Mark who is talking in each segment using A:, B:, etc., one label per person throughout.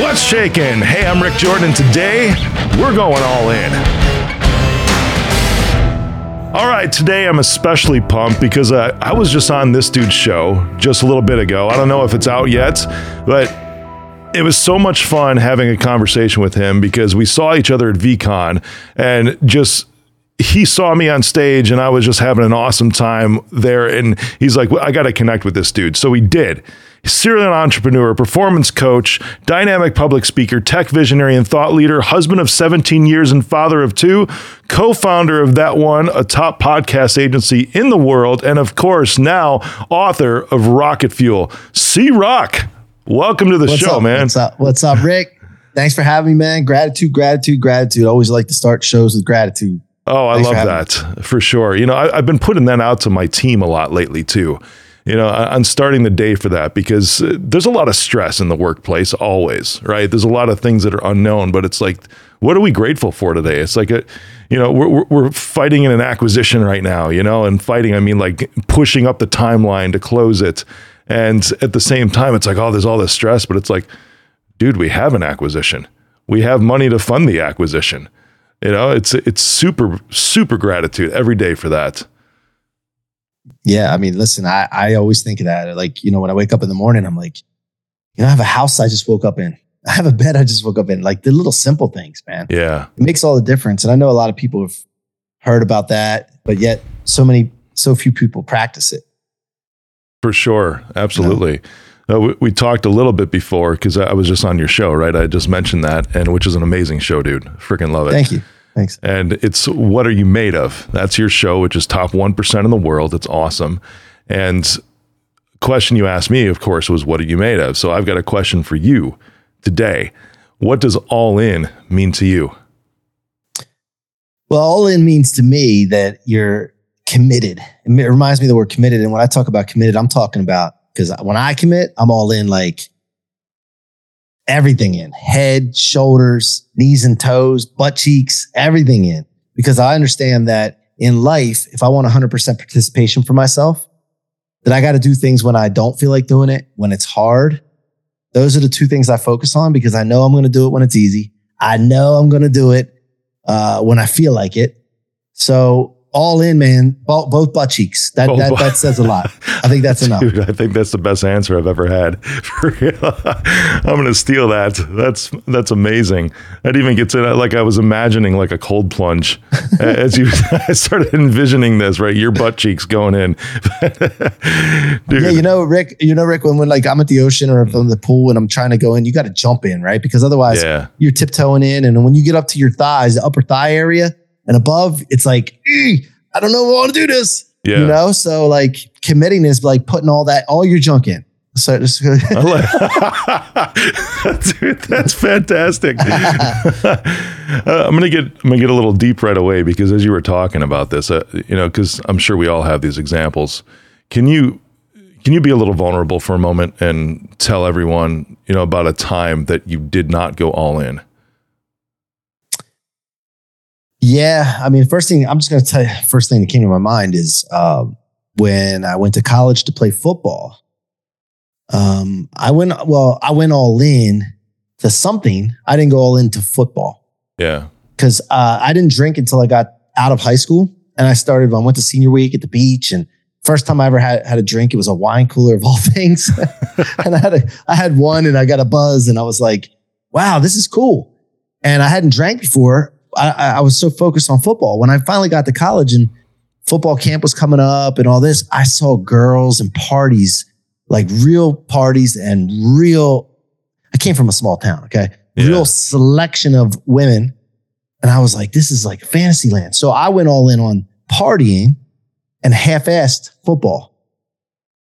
A: What's shaking? Hey, I'm Rick Jordan. Today, we're going all in. All right, today I'm especially pumped because uh, I was just on this dude's show just a little bit ago. I don't know if it's out yet, but it was so much fun having a conversation with him because we saw each other at VCon and just he saw me on stage and I was just having an awesome time there. And he's like, well, I got to connect with this dude. So he did. Serial entrepreneur, performance coach, dynamic public speaker, tech visionary and thought leader, husband of 17 years and father of two, co founder of That1, a top podcast agency in the world, and of course, now author of Rocket Fuel. C Rock, welcome to the
B: What's
A: show,
B: up?
A: man.
B: What's up? What's up, Rick? Thanks for having me, man. Gratitude, gratitude, gratitude. Always like to start shows with gratitude.
A: Oh, I
B: Thanks
A: love
B: having
A: that for sure. You know, I, I've been putting that out to my team a lot lately too. You know, I'm starting the day for that because uh, there's a lot of stress in the workplace always, right? There's a lot of things that are unknown, but it's like, what are we grateful for today? It's like a, you know, we're, we're fighting in an acquisition right now, you know, and fighting, I mean, like pushing up the timeline to close it. And at the same time, it's like, oh, there's all this stress, but it's like, dude, we have an acquisition. We have money to fund the acquisition. You know, it's it's super super gratitude every day for that.
B: Yeah, I mean, listen, I, I always think of that. Like, you know, when I wake up in the morning, I'm like, you know, I have a house I just woke up in. I have a bed I just woke up in. Like the little simple things, man.
A: Yeah,
B: It makes all the difference. And I know a lot of people have heard about that, but yet so many, so few people practice it.
A: for sure, absolutely. Uh, we, we talked a little bit before because I was just on your show, right? I just mentioned that, and which is an amazing show, dude. Freaking love it.
B: Thank you. Thanks.
A: and it's what are you made of that's your show which is top 1% in the world it's awesome and question you asked me of course was what are you made of so i've got a question for you today what does all in mean to you
B: Well, all in means to me that you're committed. It reminds me of the word committed. And when I talk about committed, I'm talking about because when I commit, I'm all in like everything in head, shoulders, knees and toes, butt cheeks, everything in. Because I understand that in life, if I want 100% participation for myself, then I got to do things when I don't feel like doing it, when it's hard. Those are the two things I focus on because I know I'm going to do it when it's easy. I know I'm going to do it uh, when I feel like it. So all in, man, both, both butt cheeks. That, that, that says a lot. I think that's enough.
A: Dude, I think that's the best answer I've ever had. I'm gonna steal that. That's that's amazing. That even gets in like I was imagining like a cold plunge as you I started envisioning this, right? Your butt cheeks going in. Dude,
B: Yeah, you know, Rick, you know, Rick, when, when like I'm at the ocean or I'm in the pool and I'm trying to go in, you got to jump in, right? Because otherwise
A: yeah.
B: you're tiptoeing in. And when you get up to your thighs, the upper thigh area and above, it's like, I don't know if I want to do this.
A: Yeah.
B: You know? So like committing is like putting all that, all your junk in. So just,
A: Dude, that's fantastic. Uh, I'm gonna get I'm gonna get a little deep right away because as you were talking about this, uh, you know, because I'm sure we all have these examples. Can you can you be a little vulnerable for a moment and tell everyone, you know, about a time that you did not go all in?
B: Yeah, I mean, first thing I'm just going to tell you, first thing that came to my mind is um, when I went to college to play football. Um, I went well, I went all in to something. I didn't go all into football
A: Yeah,
B: because uh, I didn't drink until I got out of high school, and I started. I went to senior week at the beach, and first time I ever had had a drink, it was a wine cooler of all things, and I had a I had one, and I got a buzz, and I was like, "Wow, this is cool." And I hadn't drank before. I, I was so focused on football. When I finally got to college and football camp was coming up and all this, I saw girls and parties, like real parties and real. I came from a small town, okay?
A: Yeah.
B: Real selection of women. And I was like, this is like fantasy land. So I went all in on partying and half assed football.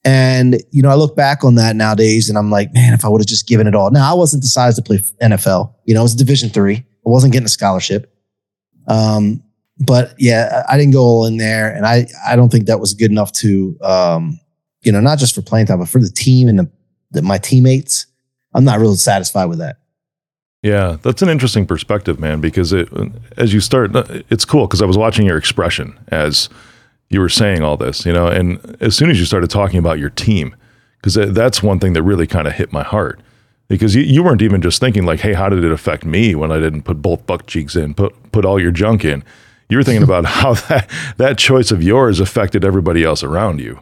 B: And, you know, I look back on that nowadays and I'm like, man, if I would have just given it all. Now, I wasn't the size to play NFL. You know, it was Division three. I wasn't getting a scholarship. Um, but yeah, I didn't go all in there. And I, I don't think that was good enough to, um, you know, not just for playing time, but for the team and the, the my teammates. I'm not really satisfied with that.
A: Yeah, that's an interesting perspective, man. Because it, as you start, it's cool because I was watching your expression as you were saying all this, you know, and as soon as you started talking about your team, because that's one thing that really kind of hit my heart, because you, you weren't even just thinking like, hey, how did it affect me when I didn't put both buck cheeks in, put put all your junk in. You were thinking about how that that choice of yours affected everybody else around you.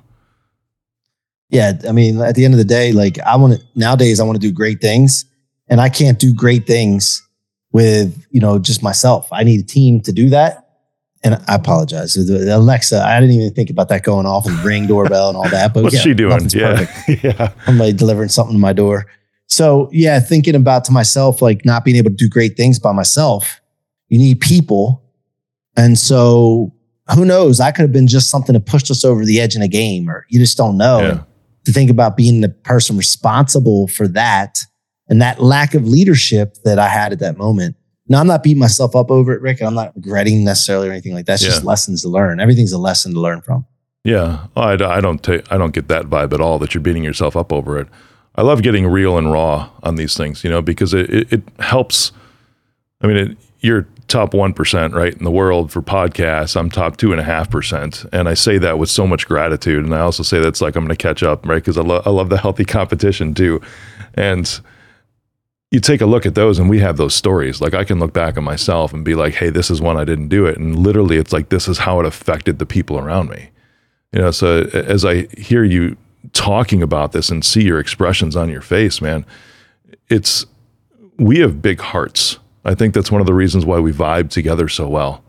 B: Yeah, I mean, at the end of the day, like I want to nowadays, I want to do great things, and I can't do great things with you know just myself. I need a team to do that. And I apologize. The Alexa, I didn't even think about that going off and ring doorbell and all that.
A: But what's yeah, she doing? Yeah,
B: yeah. I'm like delivering something to my door. So yeah, thinking about to myself, like not being able to do great things by myself. You need people, and so who knows? I could have been just something that pushed us over the edge in a game, or you just don't know. Yeah. To think about being the person responsible for that and that lack of leadership that I had at that moment. Now I'm not beating myself up over it, Rick. And I'm not regretting necessarily or anything like that. It's yeah. just lessons to learn. Everything's a lesson to learn from.
A: Yeah, I, I don't take I don't get that vibe at all that you're beating yourself up over it. I love getting real and raw on these things, you know, because it, it, it helps. I mean, it, you're top 1%, right, in the world for podcasts. I'm top 2.5%. And I say that with so much gratitude. And I also say that's like I'm going to catch up, right, because I, lo- I love the healthy competition too. And you take a look at those and we have those stories. Like I can look back at myself and be like, hey, this is when I didn't do it. And literally, it's like, this is how it affected the people around me. You know, so as I hear you talking about this and see your expressions on your face, man, it's we have big hearts. I think that's one of the reasons why we vibe together so well.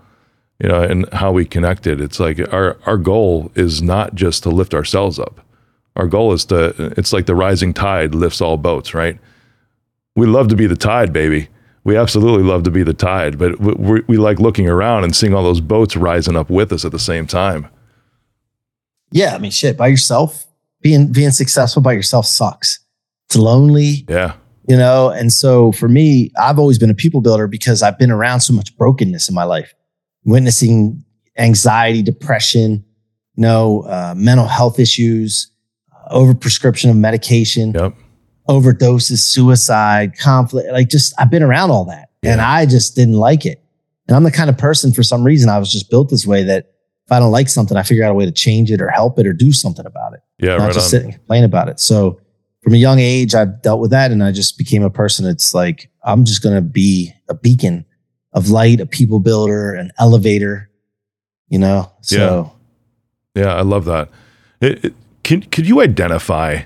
A: You know, and how we connected. It's like our our goal is not just to lift ourselves up. Our goal is to it's like the rising tide lifts all boats, right? We love to be the tide, baby. We absolutely love to be the tide, but we, we like looking around and seeing all those boats rising up with us at the same time.
B: Yeah, I mean, shit, by yourself, being being successful by yourself sucks. It's lonely.
A: Yeah.
B: You know, and so for me, I've always been a people builder because I've been around so much brokenness in my life, witnessing anxiety, depression, you know, uh, mental health issues, uh, overprescription of medication,
A: yep.
B: overdoses, suicide, conflict. Like, just I've been around all that, yeah. and I just didn't like it. And I'm the kind of person, for some reason, I was just built this way that if I don't like something, I figure out a way to change it or help it or do something about it.
A: Yeah,
B: not
A: right
B: just
A: on.
B: sit and complain about it. So from a young age, I've dealt with that, and I just became a person that's like, I'm just going to be a beacon of light, a people builder, an elevator. You know,
A: so yeah, yeah I love that. It, it, can could you identify?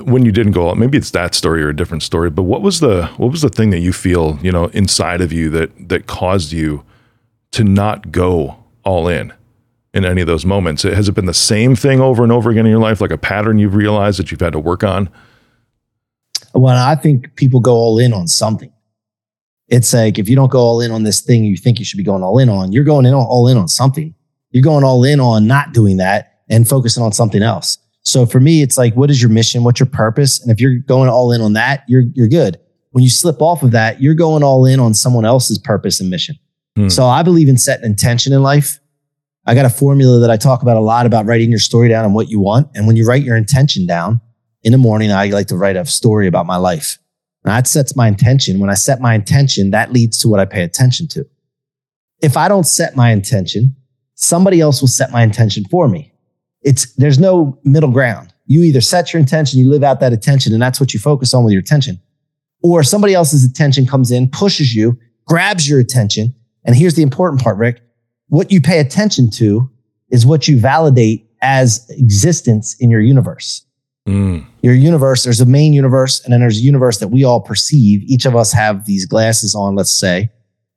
A: When you didn't go out, maybe it's that story or a different story. But what was the what was the thing that you feel you know inside of you that that caused you to not go all in in any of those moments? Has it been the same thing over and over again in your life, like a pattern you've realized that you've had to work on?
B: Well, I think people go all in on something. It's like if you don't go all in on this thing you think you should be going all in on, you're going in all in on something. You're going all in on not doing that and focusing on something else. So for me, it's like, what is your mission? What's your purpose? And if you're going all in on that, you're you're good. When you slip off of that, you're going all in on someone else's purpose and mission. Hmm. So I believe in setting intention in life. I got a formula that I talk about a lot about writing your story down and what you want. And when you write your intention down in the morning, I like to write a story about my life. And that sets my intention. When I set my intention, that leads to what I pay attention to. If I don't set my intention, somebody else will set my intention for me. It's there's no middle ground. You either set your intention, you live out that attention, and that's what you focus on with your attention. Or somebody else's attention comes in, pushes you, grabs your attention, and here's the important part, Rick. What you pay attention to is what you validate as existence in your universe. Mm. Your universe, there's a main universe, and then there's a universe that we all perceive. Each of us have these glasses on, let's say,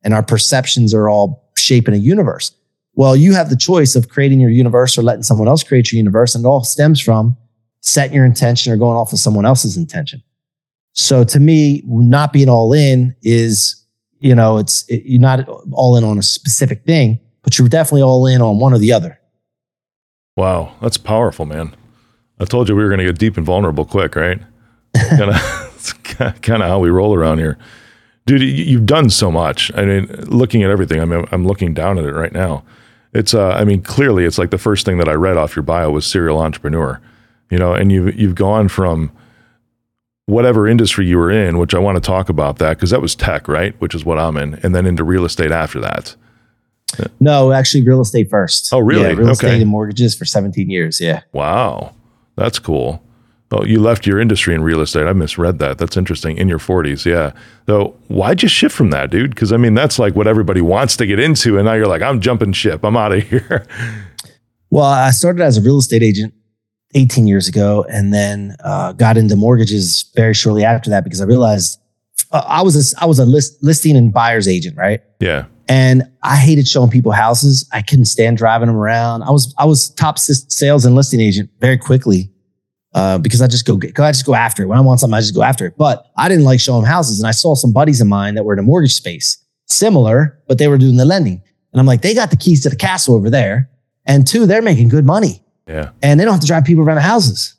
B: and our perceptions are all shaping a universe. Well, you have the choice of creating your universe or letting someone else create your universe, and it all stems from setting your intention or going off of someone else's intention. So to me, not being all in is you know, it's it, you're not all in on a specific thing, but you're definitely all in on one or the other.
A: Wow, that's powerful, man. I told you we were going to get deep and vulnerable quick, right? kind of, kind of how we roll around here, dude. You've done so much. I mean, looking at everything, I mean, I'm looking down at it right now. It's, uh, I mean, clearly, it's like the first thing that I read off your bio was serial entrepreneur, you know, and you've you've gone from whatever industry you were in, which I want to talk about that because that was tech, right? Which is what I'm in, and then into real estate after that.
B: No, actually, real estate first.
A: Oh, really?
B: Yeah, real okay. estate and mortgages for 17 years. Yeah.
A: Wow, that's cool. Well, you left your industry in real estate. I misread that. That's interesting. In your 40s, yeah. So why'd you shift from that, dude? Because I mean, that's like what everybody wants to get into, and now you're like, I'm jumping ship. I'm out of here.
B: Well, I started as a real estate agent 18 years ago, and then uh, got into mortgages very shortly after that because I realized uh, I was a, I was a list, listing and buyer's agent, right?
A: Yeah.
B: And I hated showing people houses. I couldn't stand driving them around. I was I was top sales and listing agent very quickly uh, because I just go get, I just go after it. When I want something, I just go after it. But I didn't like showing houses, and I saw some buddies of mine that were in the mortgage space, similar, but they were doing the lending. And I'm like, they got the keys to the castle over there, and two, they're making good money.
A: Yeah,
B: and they don't have to drive people around the houses.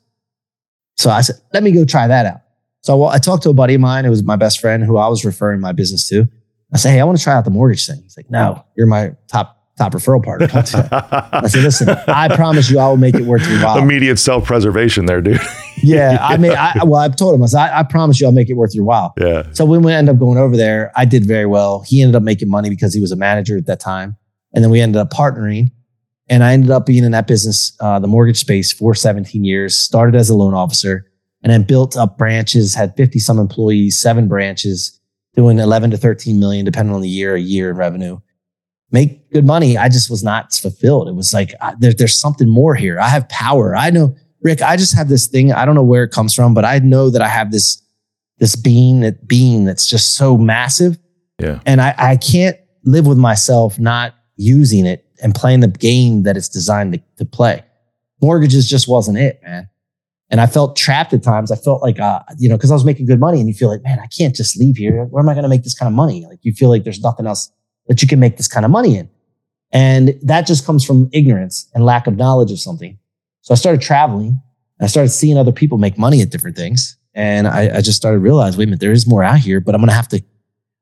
B: So I said, let me go try that out. So I talked to a buddy of mine who was my best friend, who I was referring my business to. I say, hey, I want to try out the mortgage thing. He's like, no, you're my top top referral partner. I said, listen, I promise you, I will make it worth your while.
A: Immediate self preservation there, dude.
B: yeah, I mean, I, well, I told him, I said, I, I, promise you, I'll make it worth your while.
A: Yeah.
B: So when we ended up going over there, I did very well. He ended up making money because he was a manager at that time, and then we ended up partnering. And I ended up being in that business, uh, the mortgage space, for 17 years. Started as a loan officer, and then built up branches. Had 50 some employees, seven branches, doing 11 to 13 million, depending on the year, a year in revenue make good money. I just was not fulfilled. It was like uh, there, there's something more here. I have power. I know, Rick. I just have this thing. I don't know where it comes from, but I know that I have this this being that being that's just so massive.
A: Yeah.
B: And I, I can't live with myself not using it and playing the game that it's designed to, to play. Mortgages just wasn't it, man. And I felt trapped at times. I felt like, uh, you know, because I was making good money, and you feel like, man, I can't just leave here. Where am I going to make this kind of money? Like you feel like there's nothing else that you can make this kind of money in. And that just comes from ignorance and lack of knowledge of something. So I started traveling. I started seeing other people make money at different things. And I, I just started realizing, wait a minute, there is more out here, but I'm going to have to,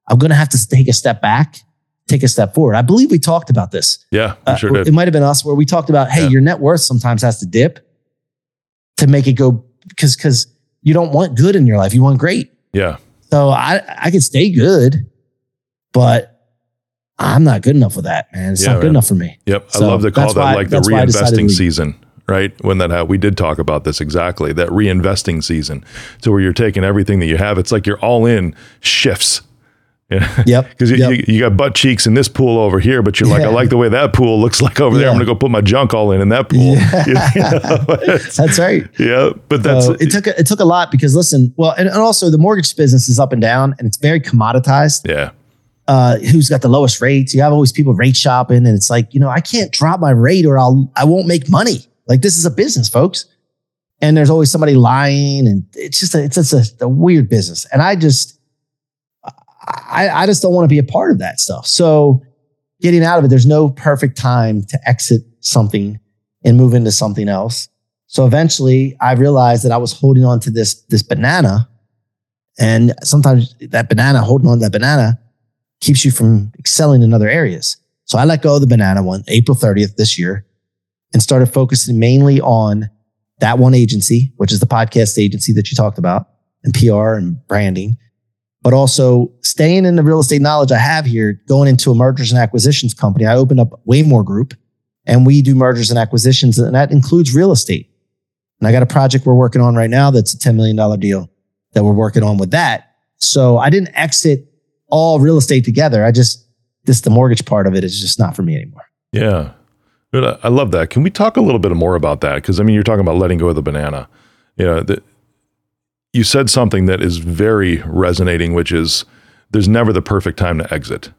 B: I'm going to have to take a step back, take a step forward. I believe we talked about this.
A: Yeah, uh, sure did.
B: It might have been us where we talked about, hey, yeah. your net worth sometimes has to dip to make it go because, because you don't want good in your life. You want great.
A: Yeah.
B: So I, I could stay good, but I'm not good enough with that, man. It's yeah, not good man. enough for me.
A: Yep. So I love to call that like the reinvesting season, right? When that we did talk about this exactly that reinvesting season. to where you're taking everything that you have, it's like you're all in shifts.
B: Yeah. Yep.
A: Because
B: yep.
A: you, you, got butt cheeks in this pool over here, but you're like, yeah. I like the way that pool looks like over there. I'm going to go put my junk all in in that pool.
B: Yeah. You know? that's right.
A: Yeah. But that's,
B: so it took, a, it took a lot because listen, well, and, and also the mortgage business is up and down and it's very commoditized.
A: Yeah
B: uh, who's got the lowest rates. You have always people rate shopping, and it's like, you know, I can't drop my rate or I'll I won't make money. Like this is a business, folks. And there's always somebody lying, and it's just a, it's just a, a weird business. And I just I, I just don't want to be a part of that stuff. So getting out of it, there's no perfect time to exit something and move into something else. So eventually I realized that I was holding on to this, this banana. And sometimes that banana, holding on to that banana, keeps you from excelling in other areas. So I let go of the banana one April 30th this year and started focusing mainly on That1 agency, which is the podcast agency that you talked about and PR and branding, but also staying in the real estate knowledge I have here, going into a mergers and acquisitions company. I opened up Waymore Group and we do mergers and acquisitions, and that includes real estate. And I got a project we're working on right now that's a $10 million deal that we're working on with that. So I didn't exit all real estate together. I just this the mortgage part of it is just not for me anymore.
A: Yeah. I love that. Can we talk a little bit more about that? Because I mean, you're talking about letting go of the banana. You know, the, you said something that is very resonating, which is there's never the perfect time to exit.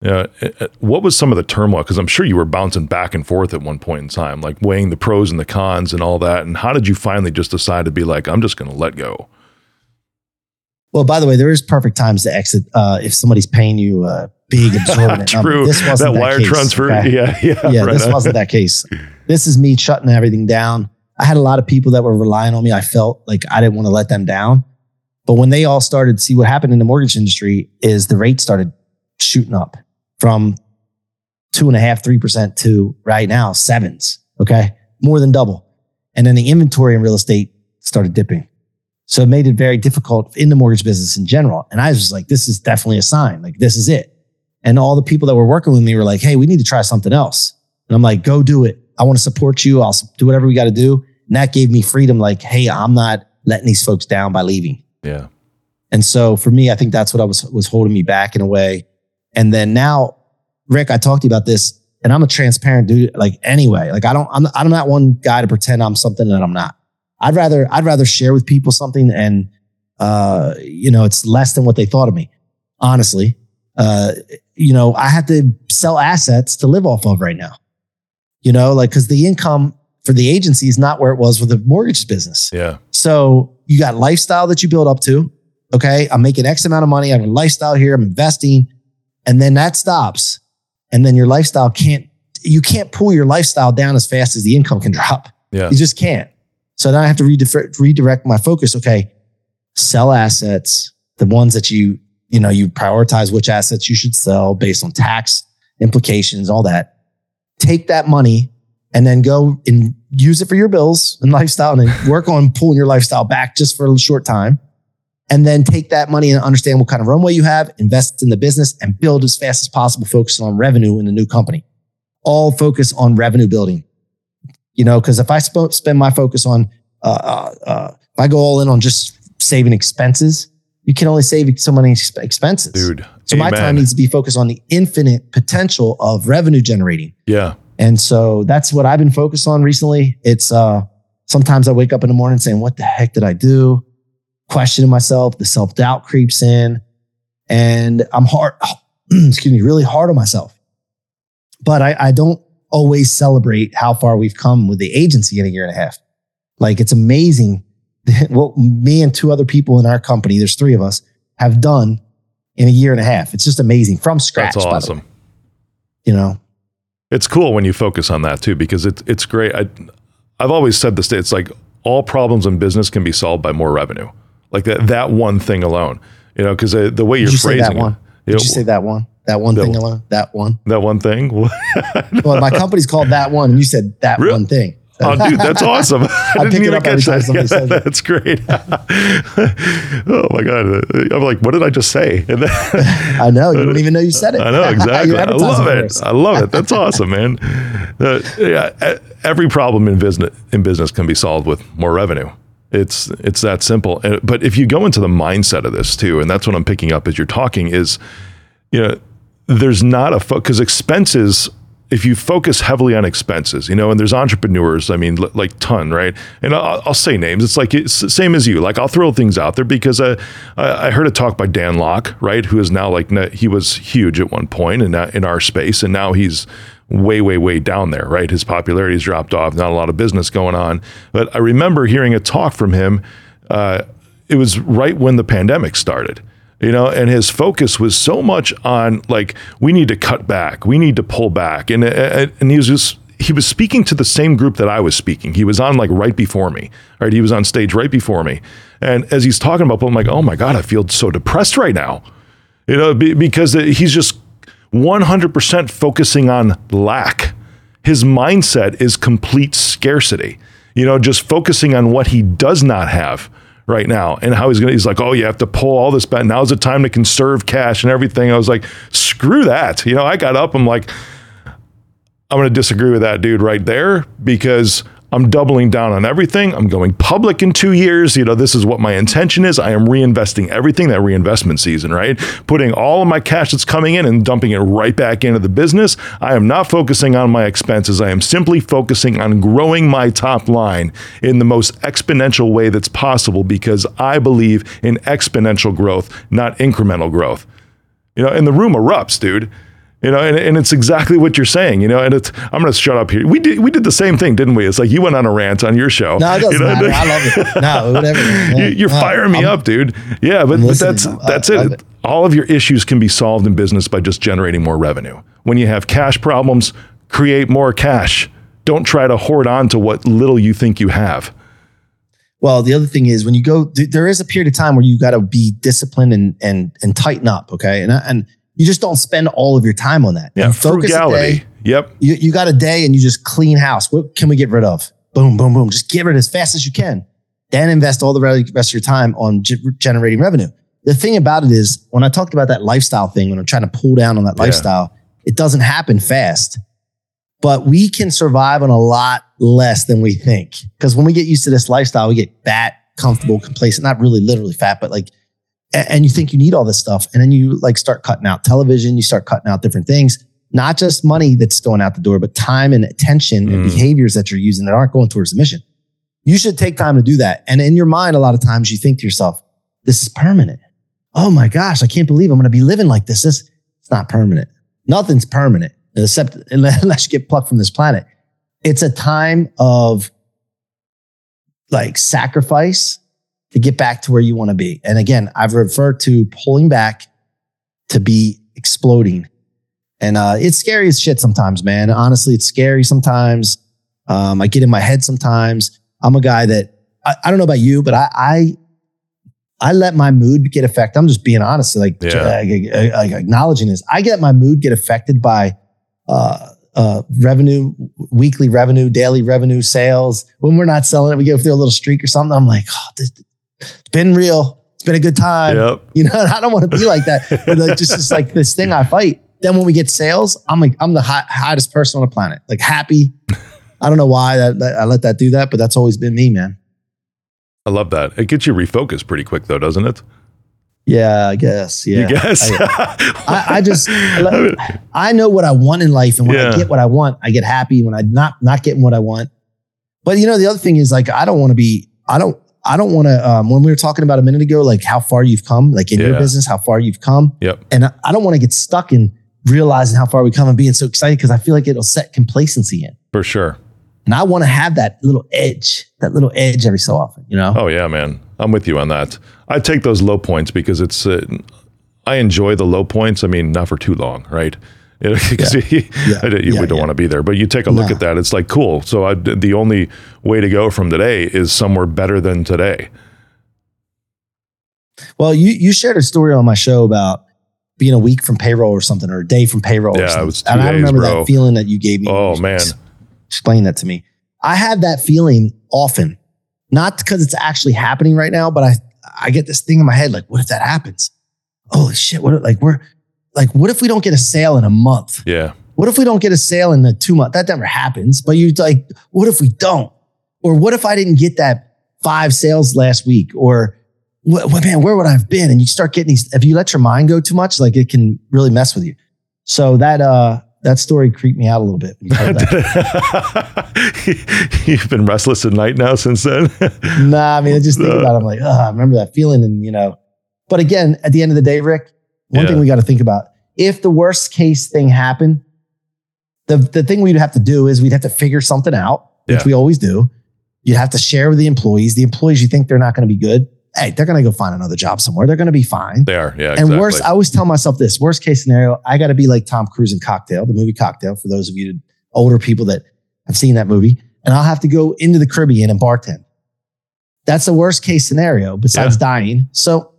A: Yeah. Uh, uh, what was some of the turmoil? Because I'm sure you were bouncing back and forth at one point in time, like weighing the pros and the cons and all that. And how did you finally just decide to be like, I'm just going to let go?
B: Well, by the way, there is perfect times to exit uh, if somebody's paying you a big absorbent
A: True. This wasn't that, that wire case, transfer. Okay? Yeah, yeah,
B: yeah. Right this on. wasn't that case. This is me shutting everything down. I had a lot of people that were relying on me. I felt like I didn't want to let them down. But when they all started see what happened in the mortgage industry, is the rate started shooting up from two and a half, three percent to right now sevens. Okay, more than double. And then the inventory in real estate started dipping. So it made it very difficult in the mortgage business in general. And I was just like, this is definitely a sign. Like, this is it. And all the people that were working with me were like, hey, we need to try something else. And I'm like, go do it. I want to support you. I'll do whatever we got to do. And that gave me freedom. Like, hey, I'm not letting these folks down by leaving.
A: Yeah.
B: And so for me, I think that's what I was was holding me back in a way. And then now, Rick, I talked to you about this, and I'm a transparent dude. Like anyway, like I don't, I'm, I'm not one guy to pretend I'm something that I'm not. I'd rather, I'd rather share with people something, and uh, you know, it's less than what they thought of me. Honestly, uh, you know, I have to sell assets to live off of right now. You know, like because the income for the agency is not where it was for the mortgage business.
A: Yeah.
B: So you got lifestyle that you build up to. Okay. I'm making X amount of money. I have a lifestyle here. I'm investing. And then that stops. And then your lifestyle can't, you can't pull your lifestyle down as fast as the income can drop.
A: Yeah.
B: You just can't. So then I have to redirect, redirect my focus. Okay. Sell assets, the ones that you, you know, you prioritize which assets you should sell based on tax implications, all that. Take that money and then go and use it for your bills and lifestyle and work on pulling your lifestyle back just for a short time. And then take that money and understand what kind of runway you have, invest in the business and build as fast as possible, focusing on revenue in the new company. All focus on revenue building. You know, because if I sp- spend my focus on, uh, uh, uh, if I go all in on just saving expenses, you can only save so many exp- expenses.
A: Dude.
B: So my time needs to be focused on the infinite potential of revenue generating.
A: Yeah.
B: And so that's what I've been focused on recently. It's uh sometimes I wake up in the morning saying, what the heck did I do? Questioning myself, the self-doubt creeps in, and I'm hard, excuse me, really hard on myself. But I, I don't always celebrate how far we've come with the agency in a year and a half. Like it's amazing what me and two other people in our company, there's three of us, have done in a year and a half. It's just amazing from scratch.
A: That's awesome.
B: You know,
A: It's cool when you focus on that too, because it's it's great. I, I've always said this. It's like all problems in business can be solved by more revenue. Like that that one thing alone. You know, because uh, the way you're
B: Did you say
A: phrasing
B: that one?
A: it.
B: Did you say that one? That one
A: That
B: thing
A: one.
B: alone? That one?
A: that one thing?
B: Well, my company's called that one, and you said that
A: Really?
B: one thing.
A: Oh, dude, that's awesome. I,
B: I
A: didn't even catch that.
B: it.
A: That's great. oh my god! I'm like, what did I just say? And then,
B: I know you don't even know you said it.
A: I know exactly. I love it. I love it. That's awesome, man. Uh, yeah, every problem in business in business can be solved with more revenue. It's it's that simple. But if you go into the mindset of this too, and that's what I'm picking up as you're talking, is you know, there's not a because expenses. If you focus heavily on expenses, you know, and there's entrepreneurs, I mean, li- like ton, right? And I'll, I'll say names. It's like it's same as you. Like I'll throw things out there because uh, I, I heard a talk by Dan Lok, right? Who is now like he was huge at one point in in our space, and now he's way, way, way down there, right? His popularity's dropped off. Not a lot of business going on. But I remember hearing a talk from him. Uh, it was right when the pandemic started you know and his focus was so much on like we need to cut back we need to pull back and uh, and he was just he was speaking to the same group that I was speaking. He was on like right before me, right? He was on stage right before me. And as he's talking about, I'm like, oh my God, I feel so depressed right now. You know, be, because he's just 100% focusing on lack. His mindset is complete scarcity. You know, just focusing on what he does not have right now and how he's going to, he's like, oh, you have to pull all this back. Now's the time to conserve cash and everything. I was like, screw that. You know, I got up, I'm like, I'm going to disagree with that dude right there because I'm doubling down on everything. I'm going public in two years. You know, this is what my intention is. I am reinvesting everything that reinvestment season, right? Putting all of my cash that's coming in and dumping it right back into the business. I am not focusing on my expenses. I am simply focusing on growing my top line in the most exponential way that's possible because I believe in exponential growth, not incremental growth. You know, and the room erupts, dude. You know, and, and it's exactly what you're saying. You know, and it's I'm going to shut up here. We did we did the same thing, didn't we? It's like you went on a rant on your show.
B: No, it doesn't
A: you know?
B: matter. I love it. No, whatever. man.
A: You- You're
B: No,
A: firing me
B: I'm-
A: up, dude. Yeah, but, but that's that's
B: I
A: it.
B: it.
A: All of your issues can be solved in business by just generating more revenue. When you have cash problems, create more cash. Don't try to hoard on to what little you think you have.
B: Well, the other thing is when you go, there is a period of time where you got to be disciplined and and and tighten up. Okay, and and you just don't spend all of your time on that.
A: Yeah,
B: focus
A: frugality.
B: day.
A: Yep.
B: You you got a day and you just clean house. What can we get rid of? Boom, boom, boom. Just get rid as fast as you can. Then invest all the rest of your time on ge- generating revenue. The thing about it is, when I talked about that lifestyle thing, when I'm trying to pull down on that
A: Yeah.
B: lifestyle, it doesn't happen fast. but we can survive on a lot less than we think. Because when we get used to this lifestyle, we get fat, comfortable, complacent, not really literally fat, but like, and you think you need all this stuff. And then you like start cutting out television, you start cutting out different things, not just money that's going out the door, but time and attention and
A: Mm.
B: behaviors that you're using that aren't going towards the mission. You should take time to do that. And in your mind, a lot of times you think to yourself, this is permanent. Oh my gosh, I can't believe I'm going to be living like this. This it's not permanent. Nothing's permanent except unless you get plucked from this planet. It's a time of like sacrifice to get back to where you want to be. And again, I've referred to pulling back to be exploding. And uh, it's scary as shit sometimes, man. Honestly, it's scary sometimes. Um, I get in my head sometimes. I'm a guy that I, I don't know about you, but I, I I let my mood get affected. I'm just being honest, like,
A: Yeah.
B: like, like, acknowledging this. I get my mood get affected by uh, uh, revenue, weekly revenue, daily revenue, sales. When we're not selling it, we go through a little streak or something. I'm like, oh, this, it's been real. It's been a good time.
A: Yep.
B: You know, and I don't want to be like that. But like, just it's like this thing I fight. Then when we get sales, I'm like, I'm the hot, hottest person on the planet. Like happy. I don't know why that, that I let that do that, but that's always been me, man.
A: I love that. It gets you refocused pretty quick, though, doesn't it?
B: Yeah, I guess. Yeah.
A: You guess.
B: I, I just I, I know what I want in life, and when
A: Yeah.
B: I get what I want, I get happy. When I'm not not getting what I want, but you know the other thing is like I don't want to be. I don't. I don't want to. Um, when we were talking about a minute ago, like how far you've come, like in your business, how far you've come,
A: yep.
B: and I, I don't want to get stuck in realizing how far we come and being so excited because I feel like it'll set complacency in,
A: For sure.
B: and I want to have that little edge, that little edge every so often. You know?
A: Oh yeah, man. I'm with you on that. I take those low points because it's. Uh, I enjoy the low points. I mean, not for too long, right? Because
B: Yeah.
A: I did- we
B: Yeah,
A: don't
B: yeah.
A: want to be there, but you take a look
B: No.
A: at that. It's like cool. So I, the only way to go from today is somewhere better than today.
B: Well, you you shared a story on my show about being a week from payroll or something, or a day from payroll.
A: Yeah,
B: or
A: it was two
B: and I remember
A: bro.
B: that feeling that you gave me.
A: Oh man,
B: explain that to me. I have that feeling often, not because it's actually happening right now, but I I get this thing in my head like, what if that happens? Holy shit! What if, like we're like what if we don't get a sale in a month?
A: yeah,
B: What if we don't get a sale in the two month? That never happens. But you're like, what if we don't? Or what if I didn't get that five sales last week? Or what, what man, where would I have been? And you start getting these. If you let your mind go too much, like it can really mess with you. So that uh that story creeped me out a little bit. You
A: You've been restless at night now since then.
B: nah, I mean, I just think
A: Uh.
B: about. It, I'm like, oh, I remember that feeling, and you know. But again, at the end of the day, Rick, one
A: Yeah.
B: thing we got to think about: if the worst case thing happened, the the thing we'd have to do is we'd have to figure something out, which
A: Yeah.
B: we always do. You'd have to share with the employees. The employees you think they're not going to be good, hey, they're going to go find another job somewhere. They're going to be fine.
A: they are, yeah.
B: And
A: exactly.
B: worst, I always tell myself this: worst case scenario, I got to be like Tom Cruise in Cocktail, the movie Cocktail. For those of you older people that have seen that movie, and I'll have to go into the Caribbean and bartend. That's the worst case scenario, besides dying. So,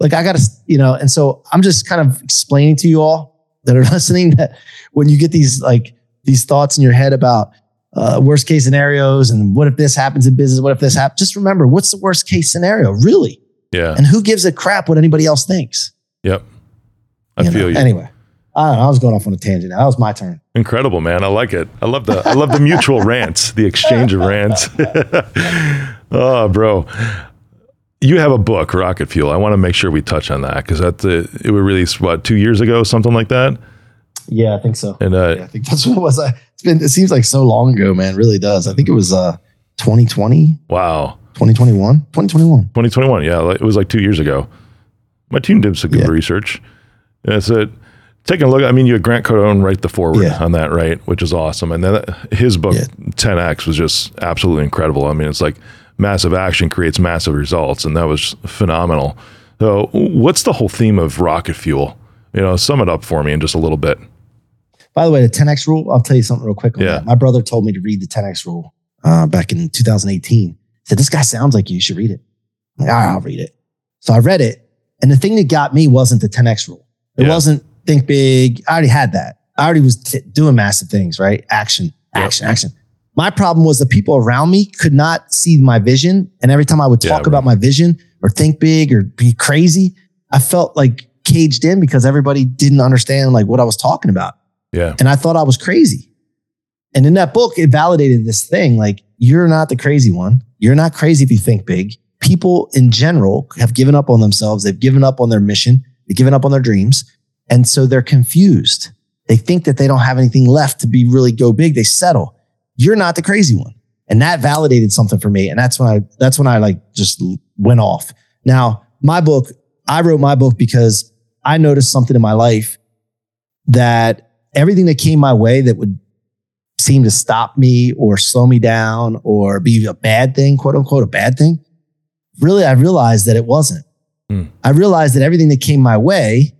B: like, I got to, you know, and so I'm just kind of explaining to you all that are listening that when you get these like these thoughts in your head about uh, worst case scenarios and what if this happens in business, what if this happens, just remember what's the worst case scenario, really,
A: yeah,
B: and who gives a crap what anybody else thinks.
A: yep. I
B: You
A: feel
B: know,
A: you.
B: Anyway, I don't know. I was going off on a tangent. That was my turn.
A: Incredible, man. I like it. I love the I love the mutual rants, the exchange of rants. oh, bro. You have a book, Rocket Fuel. I want to make sure we touch on that because that uh, it was released what two years ago, something like that.
B: Yeah, I think so.
A: And uh,
B: Yeah, I think that's what it was. I- It's been. It seems like so long ago, man. It really does. I think it was uh 2020,
A: wow,
B: 2021, 2021.
A: 2021. Yeah, it was like two years ago. My team did some good
B: Yeah.
A: research. And it's a taking a look. I mean, you had Grant Cardone write the foreword
B: Yeah.
A: on that, right? Which is awesome. And then uh, his book
B: Yeah.
A: 10x was just absolutely incredible. I mean, it's like massive action creates massive results, and that was phenomenal. So, what's the whole theme of rocket fuel? You know, sum it up for me in just a little bit.
B: By the way, the 10x rule. I'll tell you something real quick.
A: Yeah.
B: that. My brother told me to read the 10x rule uh, back in 2018. He said, "This guy sounds like you. You should read it." I'm like, all right, I'll read it. So I read it, and the thing that got me wasn't the 10x rule. It
A: Yeah.
B: wasn't think big. I already had that. I already was t- doing massive things. Right? Action,
A: Yep.
B: action, action. My problem was the people around me could not see my vision, and every time I would talk
A: bro.
B: about my vision or think big or be crazy, I felt like caged in because everybody didn't understand like what I was talking about
A: Yeah.
B: and I thought I was crazy. And in that book, it validated this thing like, you're not the crazy one. You're not crazy if you think big. People in general have given up on themselves. They've given up on their mission. They've given up on their dreams. And so they're confused. They think that they don't have anything left to be really go big. They settle. You're not the crazy one. And that validated something for me. And that's when I, that's when I like just went off. Now, my book, I wrote my book because I noticed something in my life that everything that came my way that would seem to stop me or slow me down or be a bad thing, quote unquote, a bad thing. Really, I realized that it wasn't. Mm. I realized that everything that came my way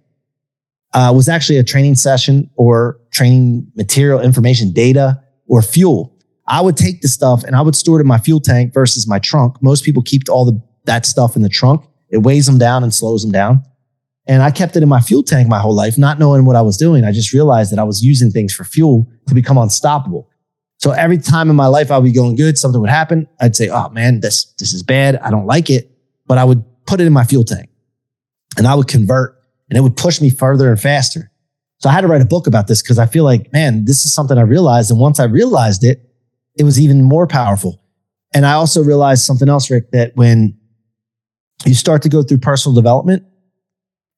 B: uh, was actually a training session or training material, information, data, or fuel. I would take the stuff and I would store it in my fuel tank versus my trunk. Most people keep all the that stuff in the trunk. It weighs them down and slows them down. And I kept it in my fuel tank my whole life, not knowing what I was doing. I just realized that I was using things for fuel to become unstoppable. So every time in my life I would be going good, something would happen. I'd say, oh man, this, this is bad. I don't like it. But I would put it in my fuel tank and I would convert and it would push me further and faster. So I had to write a book about this because I feel like, man, this is something I realized. And once I realized it, it was even more powerful. And I also realized something else, Rick, that when you start to go through personal development,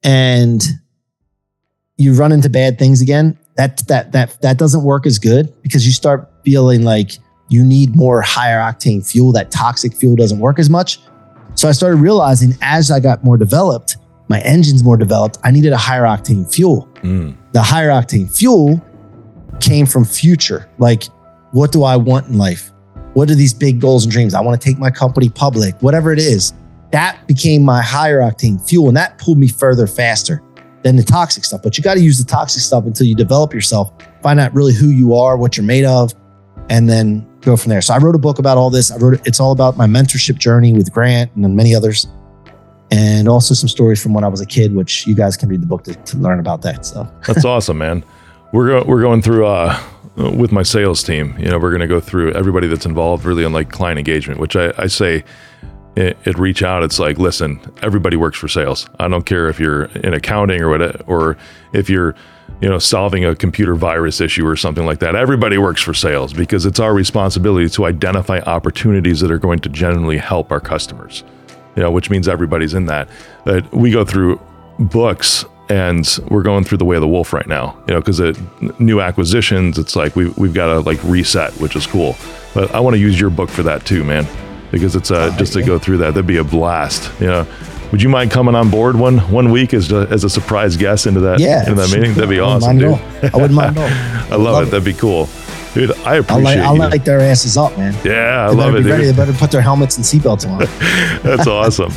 B: and you run into bad things again, that that that that doesn't work as good because you start feeling like you need more higher octane fuel. That toxic fuel doesn't work as much. So I started realizing as I got more developed, my engine's more developed, I needed a higher octane fuel. Mm. The higher octane fuel came from future. Like, what do I want in life? What are these big goals and dreams? I want to take my company public, whatever it is that became my higher octane fuel and that pulled me further faster than the toxic stuff. But you got to use the toxic stuff until you develop yourself, find out really who you are, what you're made of, and then go from there. So I wrote a book about all this. I wrote it, it's all about my mentorship journey with Grant and many others. And also some stories from when I was a kid, which you guys can read the book to, to learn about that. So
A: that's awesome, man. We're go- we're going through uh, with my sales team. You know, we're going to go through everybody that's involved, really on like client engagement, which I, I say it, reach out. It's like, listen, everybody works for sales. I don't care if you're in accounting or what, or if you're, you know, solving a computer virus issue or something like that. Everybody works for sales because it's our responsibility to identify opportunities that are going to genuinely help our customers. You know, which means everybody's in that. That we go through books and we're going through the way of the wolf right now. You know, because new acquisitions, it's like we we've got to like reset, which is cool. But I want to use your book for that too, man because it's uh, just to go through that. That'd be a blast. You know, would you mind coming on board one one week as a, as a surprise guest into that
B: yeah,
A: into that meeting? That'd be awesome, dude.
B: I wouldn't mind. I
A: love, love it. it. That'd be cool. Dude, I appreciate
B: I'll, light, I'll light their asses up, man.
A: Yeah, I
B: they
A: love
B: it. Ready. They better put their helmets and seatbelts on.
A: That's awesome.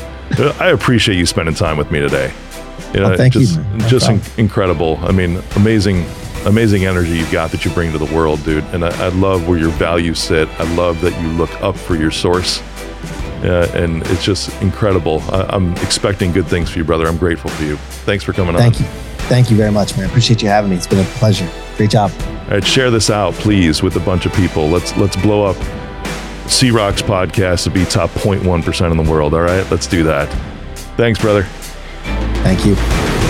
A: I appreciate you spending time with me today.
B: You know, oh, thank
A: just,
B: you.
A: Just in, incredible. I mean, amazing amazing energy you've got that you bring to the world, dude. And I, I, love where your values sit. I love that you look up for your source. Uh, and it's just incredible. I, am expecting good things for you, brother. I'm grateful for you. Thanks for coming
B: Thank on. Thank you. Thank you very much, man. Appreciate you having me. It's been a pleasure. Great job.
A: All right, share this out, please, with a bunch of people. Let's let's blow up C Rocks podcast to be top 0.1% in the world. All right, let's do that. Thanks, brother.
B: Thank you.